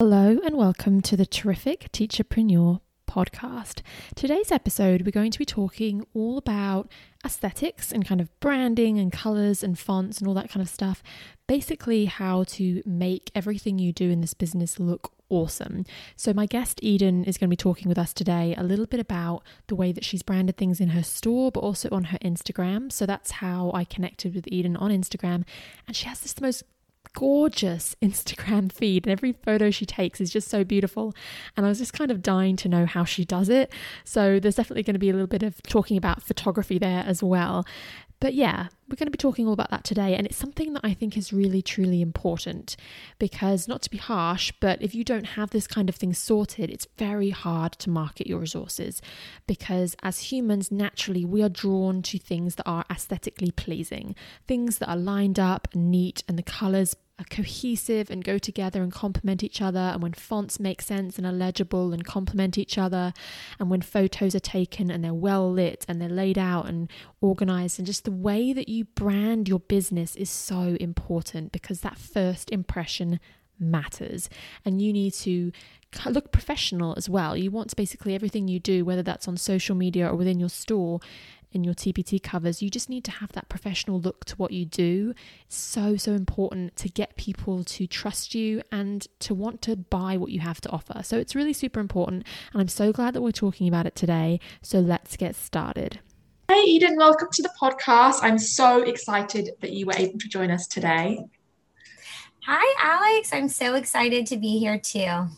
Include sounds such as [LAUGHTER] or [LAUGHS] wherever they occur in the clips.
Hello, and welcome to the Terrific Teacherpreneur podcast. Today's episode, we're going to be talking all about aesthetics and kind of branding and colors and fonts and all that kind of stuff. Basically, how to make everything you do in this business look awesome. So, my guest Eden is going to be talking with us today a little bit about the way that she's branded things in her store, but also on her Instagram. So, that's how I connected with Eden on Instagram. And she has this most gorgeous Instagram [LAUGHS] feed, and every photo she takes is just so beautiful. And I was just kind of dying to know how she does it. So there's definitely going to be a little bit of talking about photography there as well. But yeah, we're going to be talking all about that today. And it's something that I think is really, truly important because, not to be harsh, but if you don't have this kind of thing sorted, it's very hard to market your resources because, as humans, naturally, we are drawn to things that are aesthetically pleasing, things that are lined up and neat, and the colors are cohesive and go together and complement each other, and when fonts make sense and are legible and complement each other, and when photos are taken and they're well lit and they're laid out and organized, and just the way that you brand your business is so important because that first impression matters and you need to look professional as well. You want basically everything you do, whether that's on social media or within your store, in your TPT covers, you just need to have that professional look to what you do. It's so, so important to get people to trust you and to want to buy what you have to offer. So it's really super important. And I'm so glad that we're talking about it today. So let's get started. Hey, Eden, welcome to the podcast. I'm so excited that you were able to join us today. Hi, Alex. I'm so excited to be here too.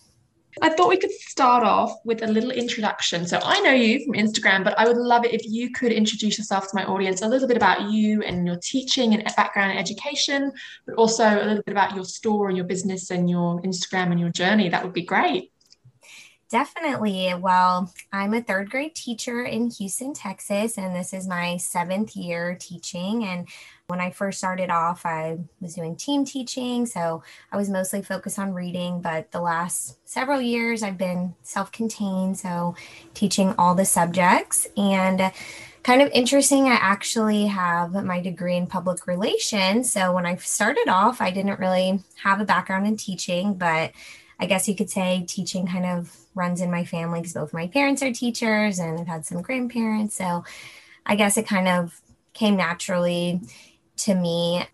I thought we could start off with a little introduction. So I know you from Instagram, but I would love it if you could introduce yourself to my audience a little bit about you and your teaching and background in education, but also a little bit about your store and your business and your Instagram and your journey. That would be great. Definitely. Well, I'm a third grade teacher in Houston, Texas, and this is my seventh year teaching. And when I first started off, I was doing team teaching. So I was mostly focused on reading. But the last several years, I've been self contained. So teaching all the subjects. And kind of interesting, I actually have my degree in public relations. So when I started off, I didn't really have a background in teaching, but I guess you could say teaching kind of runs in my family because both my parents are teachers and I've had some grandparents. So I guess it kind of came naturally to me.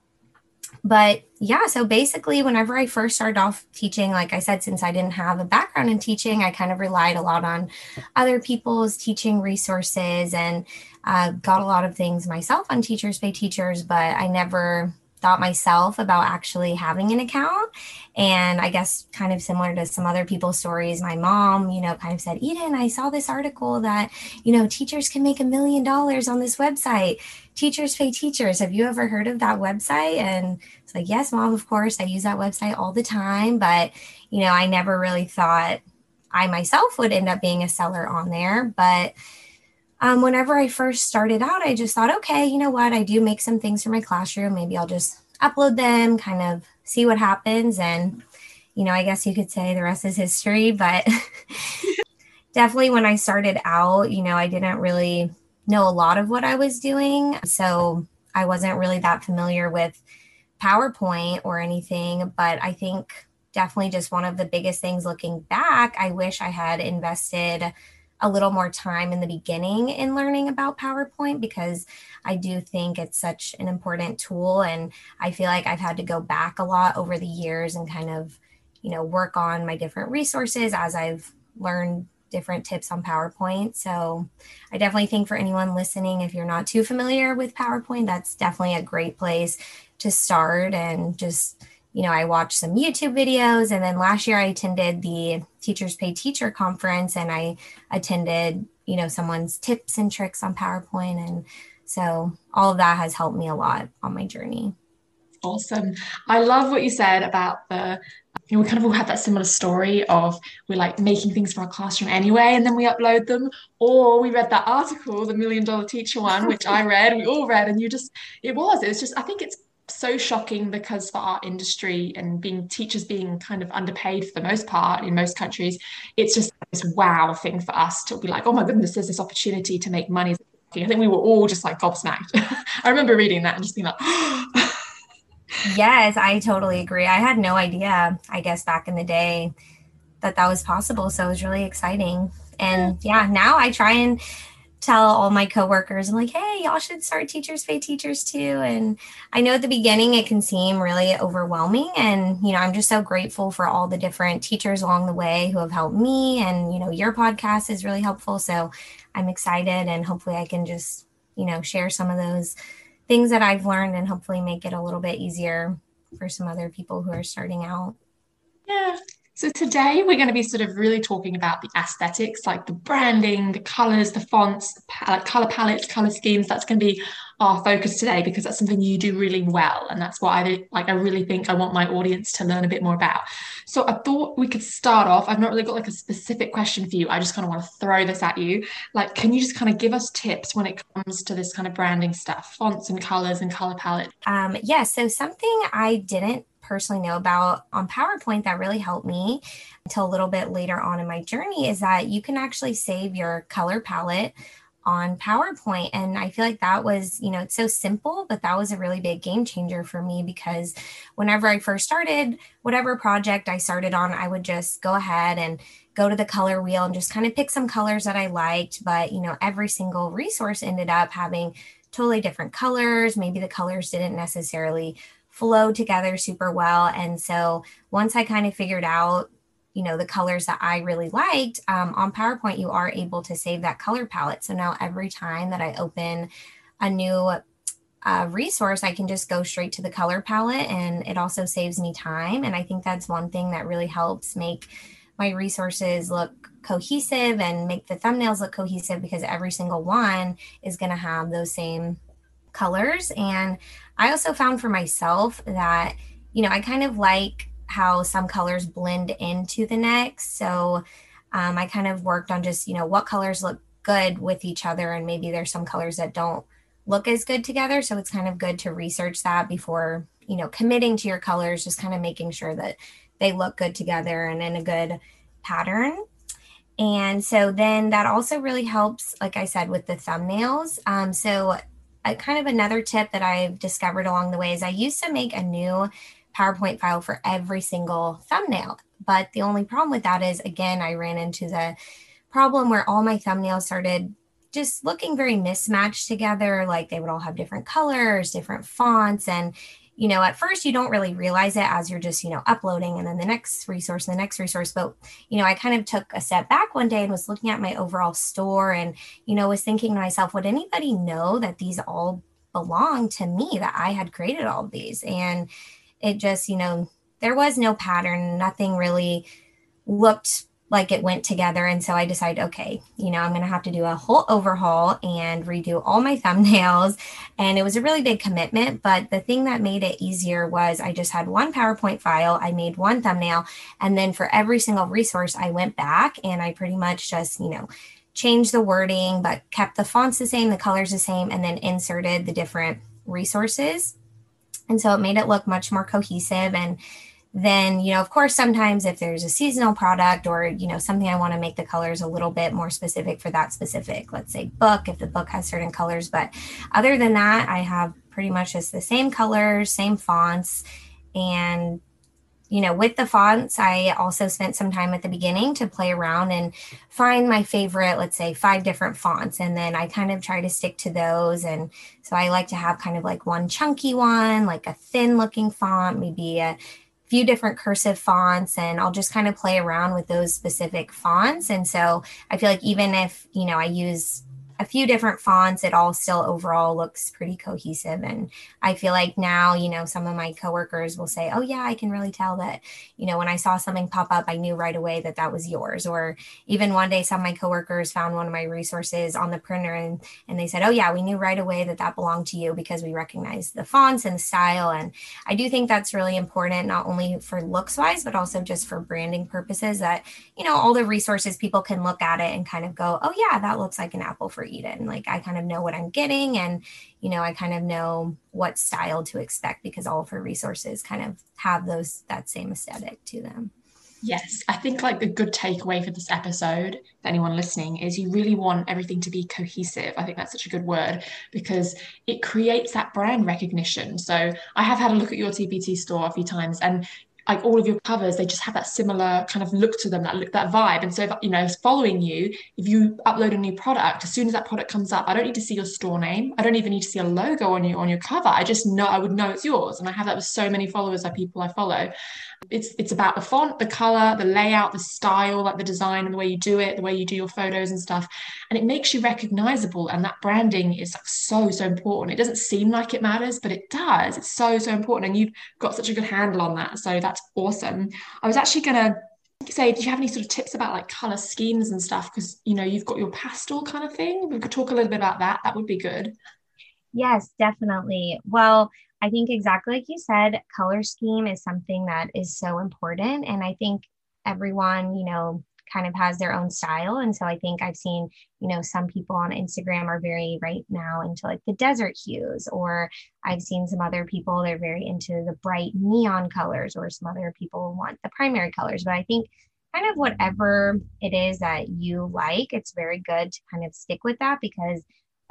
But yeah, so basically, whenever I first started off teaching, like I said, since I didn't have a background in teaching, I kind of relied a lot on other people's teaching resources and uh, got a lot of things myself on Teachers Pay Teachers, but I never thought myself about actually having an account. And I guess kind of similar to some other people's stories, my mom, you know, kind of said, Eden, I saw this article that, you know, teachers can make a million dollars on this website. Teachers pay teachers. Have you ever heard of that website? And it's like, yes, mom, of course. I use that website all the time. But, you know, I never really thought I myself would end up being a seller on there. But um, whenever I first started out, I just thought, okay, you know what? I do make some things for my classroom. Maybe I'll just upload them, kind of see what happens. And, you know, I guess you could say the rest is history. But [LAUGHS] definitely when I started out, you know, I didn't really know a lot of what I was doing. So I wasn't really that familiar with PowerPoint or anything. But I think definitely just one of the biggest things looking back, I wish I had invested a little more time in the beginning in learning about PowerPoint because I do think it's such an important tool. And I feel like I've had to go back a lot over the years and kind of, you know, work on my different resources as I've learned different tips on PowerPoint. So I definitely think for anyone listening, if you're not too familiar with PowerPoint, that's definitely a great place to start and just you know, I watched some YouTube videos. And then last year I attended the Teachers Pay Teacher Conference and I attended, you know, someone's tips and tricks on PowerPoint. And so all of that has helped me a lot on my journey. Awesome. I love what you said about the you know, we kind of all have that similar story of we're like making things for our classroom anyway, and then we upload them, or we read that article, the million dollar teacher one, which I [LAUGHS] read, we all read, and you just, it was, it was just, I think it's so shocking because for our industry and being teachers being kind of underpaid for the most part in most countries, it's just this wow thing for us to be like, oh my goodness, there's this opportunity to make money. I think we were all just like gobsmacked. [LAUGHS] I remember reading that and just being like, [GASPS] yes, I totally agree. I had no idea, I guess, back in the day that that was possible. So it was really exciting. And yeah, now I try and tell all my coworkers, I'm like, hey, y'all should start Teachers Pay Teachers too. And I know at the beginning it can seem really overwhelming. And, you know, I'm just so grateful for all the different teachers along the way who have helped me. And, you know, your podcast is really helpful. So I'm excited and hopefully I can just, you know, share some of those things that I've learned and hopefully make it a little bit easier for some other people who are starting out. Yeah, so today we're going to be sort of really talking about the aesthetics, like the branding, the colors, the fonts, the color palettes, color schemes. That's going to be our focus today because that's something you do really well, and that's what I like. I really think I want my audience to learn a bit more about. So I thought we could start off. I've not really got like a specific question for you. I just kind of want to throw this at you. Like, can you just kind of give us tips when it comes to this kind of branding stuff, fonts and colors and color palette? Um, yeah. So something I didn't personally know about on PowerPoint that really helped me until a little bit later on in my journey is that you can actually save your color palette on PowerPoint. And I feel like that was, you know, it's so simple, but that was a really big game changer for me because whenever I first started, whatever project I started on, I would just go ahead and go to the color wheel and just kind of pick some colors that I liked. But, you know, every single resource ended up having totally different colors. Maybe the colors didn't necessarily flow together super well. And so once I kind of figured out, you know, the colors that I really liked um, on PowerPoint, you are able to save that color palette. So now every time that I open a new uh, resource, I can just go straight to the color palette and it also saves me time. And I think that's one thing that really helps make my resources look cohesive and make the thumbnails look cohesive because every single one is going to have those same colors. And I also found for myself that, you know, I kind of like how some colors blend into the next. So um, I kind of worked on just, you know, what colors look good with each other. And maybe there's some colors that don't look as good together. So it's kind of good to research that before, you know, committing to your colors, just kind of making sure that they look good together and in a good pattern. And so then that also really helps, like I said, with the thumbnails. Um, so a, kind of another tip that I've discovered along the way is I used to make a new PowerPoint file for every single thumbnail. But the only problem with that is, again, I ran into the problem where all my thumbnails started just looking very mismatched together. Like they would all have different colors, different fonts. And you know, at first you don't really realize it as you're just, you know, uploading and then the next resource and the next resource. But, you know, I kind of took a step back one day and was looking at my overall store and, you know, was thinking to myself, would anybody know that these all belong to me, that I had created all these? And it just, you know, there was no pattern, nothing really looked like it went together. And so I decided, okay, you know, I'm going to have to do a whole overhaul and redo all my [LAUGHS] thumbnails. And it was a really big commitment. But the thing that made it easier was I just had one PowerPoint file, I made one thumbnail. And then for every single resource, I went back and I pretty much just, you know, changed the wording, but kept the fonts the same, the colors the same, and then inserted the different resources. And so it made it look much more cohesive and then you know of course sometimes if there's a seasonal product or you know something i want to make the colors a little bit more specific for that specific let's say book if the book has certain colors. But other than that i have pretty much just the same colors same fonts. And you know with the fonts i also spent some time at the beginning to play around and find my favorite let's say five different fonts. And then i kind of try to stick to those. And so i like to have kind of like one chunky one like a thin looking font maybe a few different cursive fonts and I'll just kind of play around with those specific fonts. And so I feel like even if, you know, I use a few different fonts, it all still overall looks pretty cohesive. And I feel like now, you know, some of my coworkers will say, oh, yeah, I can really tell that, you know, when I saw something pop up, I knew right away that that was yours. Or even one day, some of my coworkers found one of my resources on the printer and, and they said, oh, yeah, we knew right away that that belonged to you because we recognized the fonts and the style. And I do think that's really important, not only for looks wise, but also just for branding purposes that, you know, all the resources people can look at it and kind of go, oh, yeah, that looks like an apple for Eden. Like I kind of know what I'm getting and, you know, I kind of know what style to expect because all of her resources kind of have those, that same aesthetic to them. Yes, I think like the good takeaway for this episode for anyone listening is you really want everything to be cohesive. I think that's such a good word because it creates that brand recognition. So I have had a look at your TPT store a few times and like all of your covers, they just have that similar kind of look to them, that look, that vibe. And so, if, you know, following you, if you upload a new product, as soon as that product comes up, I don't need to see your store name. I don't even need to see a logo on you on your cover. I just know I would know it's yours. And I have that with so many followers, that people I follow. It's it's about the font, the color, the layout, the style, like the design and the way you do it, the way you do your photos and stuff. And it makes you recognizable. And that branding is like so, so important. It doesn't seem like it matters, but it does. It's so, so important. And you've got such a good handle on that. So that's awesome. I was actually gonna say, do you have any sort of tips about like color schemes and stuff? Because you know, you've got your pastel kind of thing. We could talk a little bit about that. That would be good. Yes, definitely. Well, I think exactly like you said, color scheme is something that is so important. And I think everyone, you know, kind of has their own style. And so I think I've seen, you know, some people on Instagram are very right now into like the desert hues, or I've seen some other people, they're very into the bright neon colors, or some other people want the primary colors. But I think kind of whatever it is that you like, it's very good to kind of stick with that because,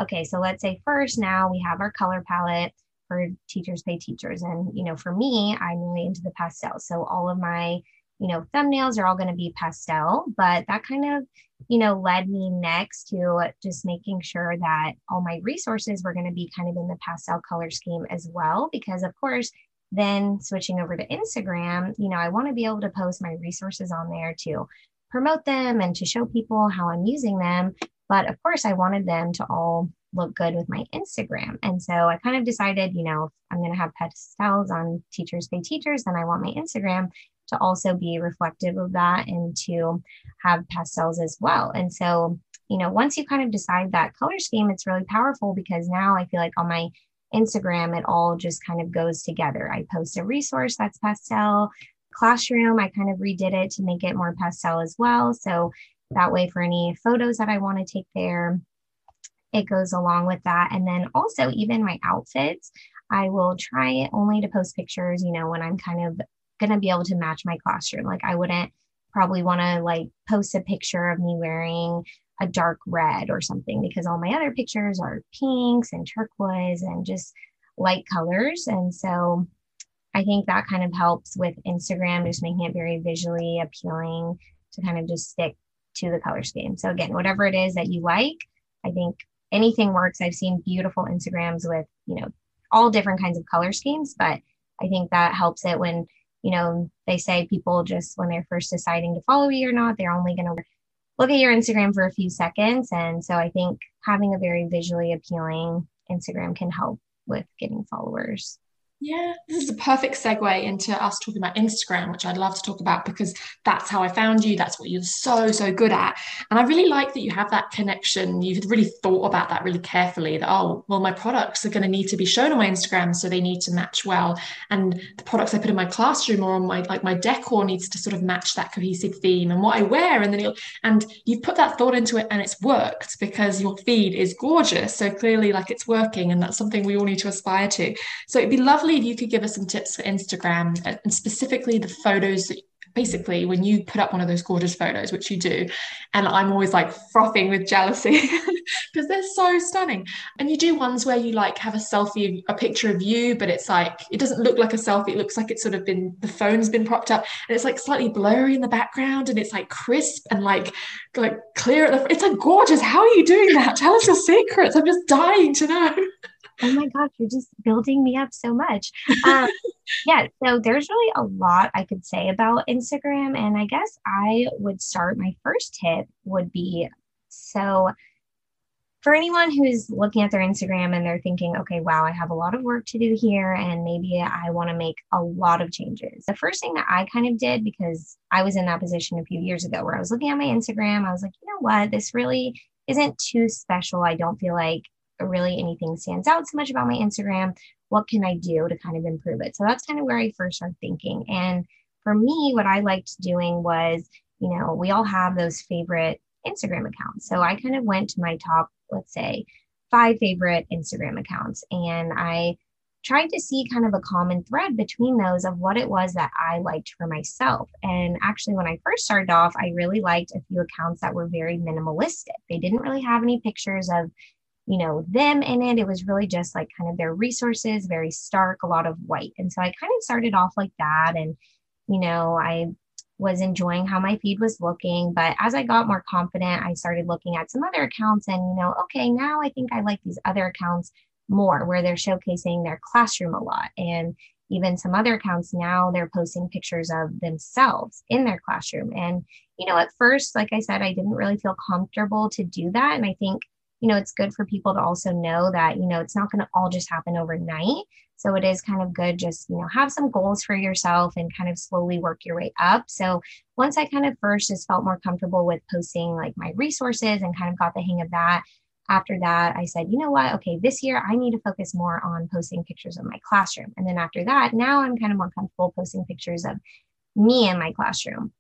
okay, so let's say first now we have our color palette for teachers pay teachers. And, you know, for me, I'm really into the pastels. So all of my, you know, thumbnails are all going to be pastel, but that kind of, you know, led me next to just making sure that all my resources were going to be kind of in the pastel color scheme as well. Because, of course, then switching over to Instagram, you know, I want to be able to post my resources on there to promote them and to show people how I'm using them. But of course, I wanted them to all look good with my Instagram. And so I kind of decided, you know, I'm going to have pastels on Teachers Pay Teachers, then I want my Instagram to also be reflective of that and to have pastels as well. And so, you know, once you kind of decide that color scheme, it's really powerful because now I feel like on my Instagram, it all just kind of goes together. I post a resource that's pastel. Classroom, I kind of redid it to make it more pastel as well. So that way, for any photos that I want to take there, it goes along with that. And then also, even my outfits, I will try only to post pictures, you know, when I'm kind of going to be able to match my classroom. Like, I wouldn't probably want to like post a picture of me wearing a dark red or something because all my other pictures are pinks and turquoise and just light colors. And so I think that kind of helps with Instagram, just making it very visually appealing to kind of just stick to the color scheme. So again, whatever it is that you like, I think anything works. I've seen beautiful Instagrams with, you know, all different kinds of color schemes, but I think that helps it when, you know, they say people just when they're first deciding to follow you or not, they're only going to look at your Instagram for a few seconds. And so I think having a very visually appealing Instagram can help with getting followers. Yeah, this is a perfect segue into us talking about Instagram, which I'd love to talk about because that's how I found you. That's what you're so, so good at. And I really like that you have that connection. You've really thought about that really carefully that, oh, well, my products are going to need to be shown on my Instagram. So they need to match well. And the products I put in my classroom or on my, like my decor needs to sort of match that cohesive theme and what I wear. And then you'll, and you've put that thought into it and it's worked because your feed is gorgeous. So clearly, like it's working. And that's something we all need to aspire to. So it'd be lovely lovely if you could give us some tips for Instagram uh, and specifically the photos that basically when you put up one of those gorgeous photos which you do and i'm always like frothing with jealousy [LAUGHS] because they're so stunning. And you do ones where you like have a selfie a picture of you but it's like it doesn't look like a selfie it looks like it's sort of been the phone's been propped up and it's like slightly blurry in the background and it's like crisp and like like clear it's like gorgeous. How are you doing that? Tell us your secrets. I'm just dying to know [LAUGHS] oh my gosh, you're just building me up so much. Um, [LAUGHS] yeah, so there's really a lot I could say about Instagram. And I guess I would start my first tip would be so for anyone who's looking at their Instagram and they're thinking, okay, wow, I have a lot of work to do here and maybe I want to make a lot of changes. The first thing that I kind of did, because I was in that position a few years ago where I was looking at my Instagram, I was like, you know what, this really isn't too special. I don't feel like really anything stands out so much about my Instagram. What can I do to kind of improve it? So that's kind of where I first started thinking. And for me, what I liked doing was, you know, we all have those favorite Instagram accounts. So I kind of went to my top let's say, five favorite Instagram accounts. And I tried to see kind of a common thread between those of what it was that I liked for myself. And actually, when I first started off, I really liked a few accounts that were very minimalistic. They didn't really have any pictures of, you know, them in it. It was really just like kind of their resources, very stark, a lot of white. And so I kind of started off like that. And, you know, I was enjoying how my feed was looking. But as I got more confident, I started looking at some other accounts and, you know, okay, now I think I like these other accounts more where they're showcasing their classroom a lot. And even some other accounts now they're posting pictures of themselves in their classroom. And, you know, at first, like I said, I didn't really feel comfortable to do that. And I think, you know, it's good for people to also know that, you know, it's not going to all just happen overnight. So it is kind of good just, you know, have some goals for yourself and kind of slowly work your way up. So once I kind of first just felt more comfortable with posting like my resources and kind of got the hang of that, after that, I said, you know what? Okay, this year I need to focus more on posting pictures of my classroom. And then after that, now I'm kind of more comfortable posting pictures of me in my classroom.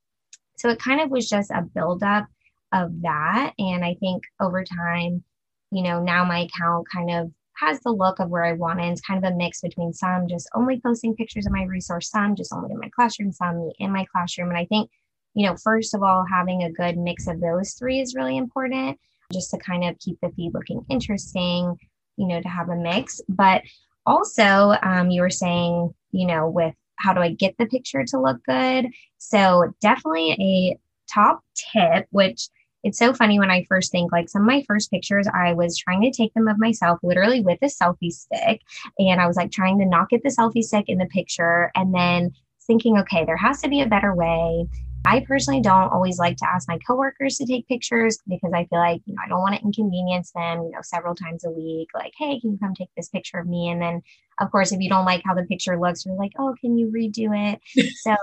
So it kind of was just a buildup of that. And I think over time, you know, now my account kind of has the look of where I want it. It's kind of a mix between some just only posting pictures of my resource, some just only in my classroom, some in my classroom. And I think, you know, first of all, having a good mix of those three is really important just to kind of keep the feed looking interesting, you know, to have a mix. But also, um, you were saying, you know, with how do I get the picture to look good? So, definitely a top tip, which it's so funny when I first think like some of my first pictures, I was trying to take them of myself literally with a selfie stick. And I was like trying to not get the selfie stick in the picture and then thinking, okay, there has to be a better way. I personally don't always like to ask my coworkers to take pictures because I feel like, you know, I don't want to inconvenience them, you know, several times a week. Like, hey, can you come take this picture of me? And then, of course, if you don't like how the picture looks, you're like, oh, can you redo it? [LAUGHS] so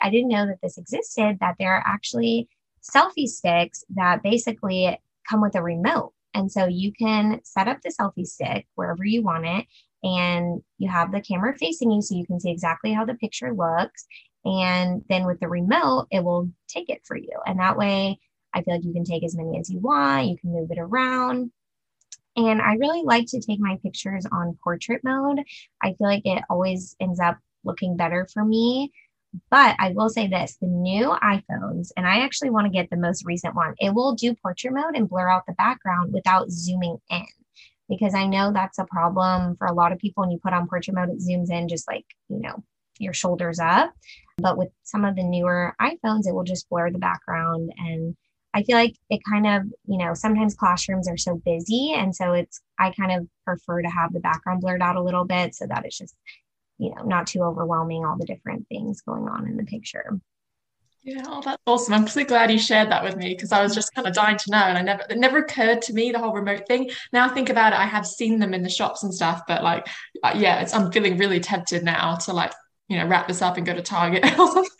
I didn't know that this existed, that there are actually selfie sticks that basically come with a remote. And so you can set up the selfie stick wherever you want it, and you have the camera facing you so you can see exactly how the picture looks. And then with the remote, it will take it for you. And that way, I feel like you can take as many as you want, you can move it around. And I really like to take my pictures on portrait mode. I feel like it always ends up looking better for me but I will say this the new iPhones, and I actually want to get the most recent one, it will do portrait mode and blur out the background without zooming in. Because I know that's a problem for a lot of people. When you put on portrait mode, it zooms in just like, you know, your shoulders up. But with some of the newer iPhones, it will just blur the background. And I feel like it kind of, you know, sometimes classrooms are so busy. And so it's, I kind of prefer to have the background blurred out a little bit so that it's just you know, not too overwhelming, all the different things going on in the picture. Yeah, oh, that's awesome. I'm really glad you shared that with me because I was just kind of dying to know. And I never, it never occurred to me the whole remote thing. Now I think about it, I have seen them in the shops and stuff, but like, uh, yeah, it's, I'm feeling really tempted now to like, you know, wrap this up and go to Target [LAUGHS] or something,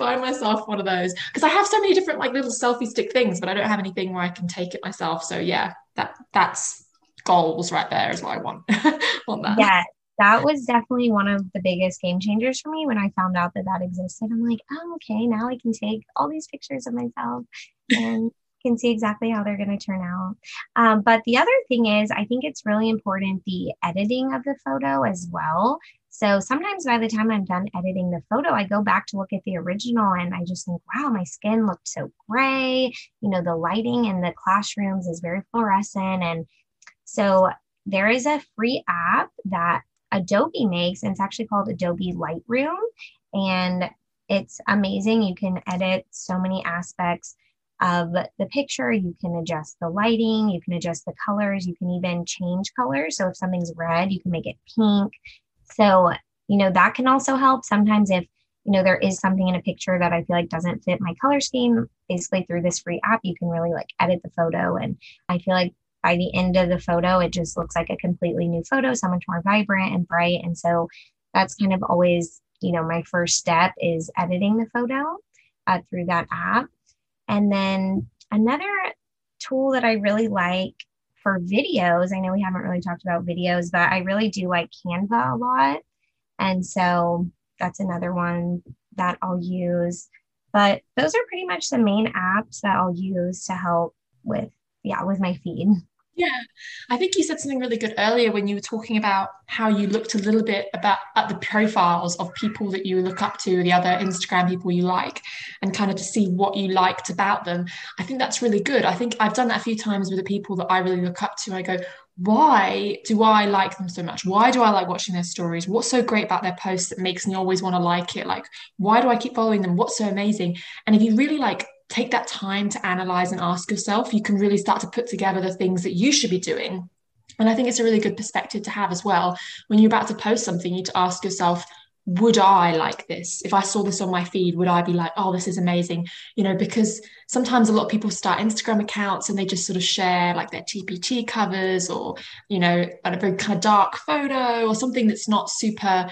buy myself one of those because I have so many different like little selfie stick things, but I don't have anything where I can take it myself. So yeah, that that's goals right there is what I want. [LAUGHS] want that. Yeah, that was definitely one of the biggest game changers for me when I found out that that existed. I'm like, oh, okay, now I can take all these pictures of myself and can see exactly how they're going to turn out. Um, but the other thing is, I think it's really important the editing of the photo as well. So sometimes by the time I'm done editing the photo, I go back to look at the original and I just think, wow, my skin looked so gray. You know, the lighting in the classrooms is very fluorescent. And so there is a free app that Adobe makes, and it's actually called Adobe Lightroom. And it's amazing. You can edit so many aspects of the picture. You can adjust the lighting, you can adjust the colors, you can even change colors. So if something's red, you can make it pink. So, you know, that can also help. Sometimes if you know there is something in a picture that I feel like doesn't fit my color scheme, basically through this free app, you can really like edit the photo. And I feel like by the end of the photo, it just looks like a completely new photo, so much more vibrant and bright. And so that's kind of always, you know, my first step is editing the photo uh, through that app. And then another tool that I really like for videos, I know we haven't really talked about videos, but I really do like Canva a lot. And so that's another one that I'll use. But those are pretty much the main apps that I'll use to help with, yeah, with my feed. Yeah, I think you said something really good earlier when you were talking about how you looked a little bit about at the profiles of people that you look up to, the other Instagram people you like, and kind of to see what you liked about them. I think that's really good. I think I've done that a few times with the people that I really look up to. I go, why do I like them so much? Why do I like watching their stories? What's so great about their posts that makes me always want to like it? Like, why do I keep following them? What's so amazing? And if you really like take that time to analyze and ask yourself, you can really start to put together the things that you should be doing. And I think it's a really good perspective to have as well. When you're about to post something, you need to ask yourself, would I like this? If I saw this on my feed, would I be like, oh, this is amazing? You know, because sometimes a lot of people start Instagram accounts and they just sort of share like their TPT covers or, you know, a very kind of dark photo or something that's not super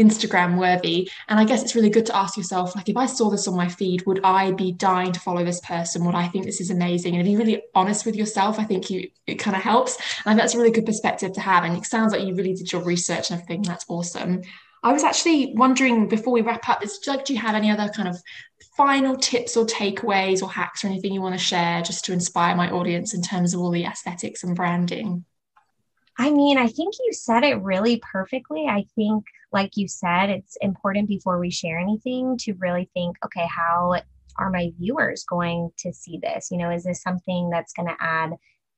Instagram worthy. And I guess it's really good to ask yourself, like, if I saw this on my feed, would I be dying to follow this person? Would I think this is amazing? And if you're really honest with yourself, I think you it kind of helps. And that's a really good perspective to have. And it sounds like you really did your research and everything. That's awesome. I was actually wondering before we wrap up, is like, do you have any other kind of final tips or takeaways or hacks or anything you want to share just to inspire my audience in terms of all the aesthetics and branding? I mean, I think you said it really perfectly. I think, like you said, it's important before we share anything to really think, okay, how are my viewers going to see this? You know, is this something that's going to add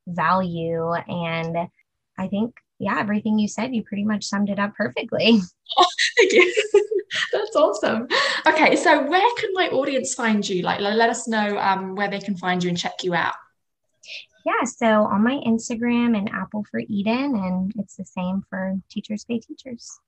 value? And I think, yeah, everything you said, you pretty much summed it up perfectly. Oh, [LAUGHS] thank you. [LAUGHS] That's awesome. Okay, so where can my audience find you? Like, let us know um, where they can find you and check you out yeah, so on my Instagram and Apple for Eden, and it's the same for Teachers Pay Teachers.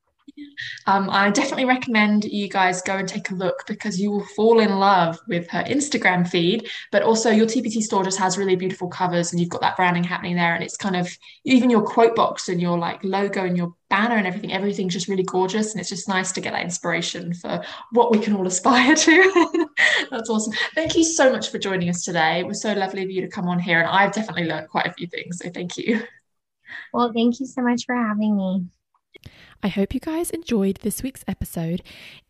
Um, I definitely recommend you guys go and take a look because you will fall in love with her Instagram feed. But also, your TPT store just has really beautiful covers, and you've got that branding happening there. And it's kind of even your quote box and your like logo and your banner and everything. Everything's just really gorgeous, and it's just nice to get that inspiration for what we can all aspire to. [LAUGHS] That's awesome. Thank you so much for joining us today. It was so lovely of you to come on here, and I've definitely learned quite a few things. So thank you. Well, thank you so much for having me. I hope you guys enjoyed this week's episode.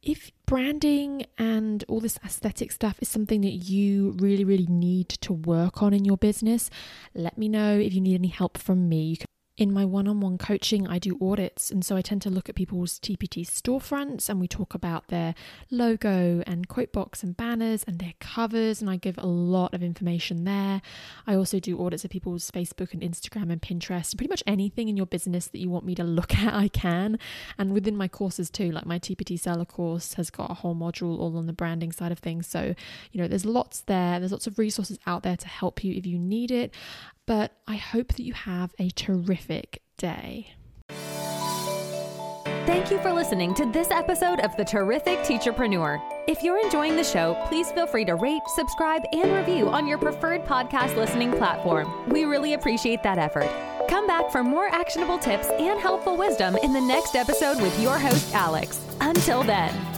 If branding and all this aesthetic stuff is something that you really, really need to work on in your business, let me know if you need any help from me. In my one on one coaching, I do audits. And so I tend to look at people's TPT storefronts and we talk about their logo and quote box and banners and their covers. And I give a lot of information there. I also do audits of people's Facebook and Instagram and Pinterest. Pretty much anything in your business that you want me to look at, I can. And within my courses too, like my TPT seller course has got a whole module all on the branding side of things. So, you know, there's lots there. There's lots of resources out there to help you if you need it. But I hope that you have a terrific day. Thank you for listening to this episode of The Terrific Teacherpreneur. If you're enjoying the show, please feel free to rate, subscribe, and review on your preferred podcast listening platform. We really appreciate that effort. Come back for more actionable tips and helpful wisdom in the next episode with your host, Alex. Until then.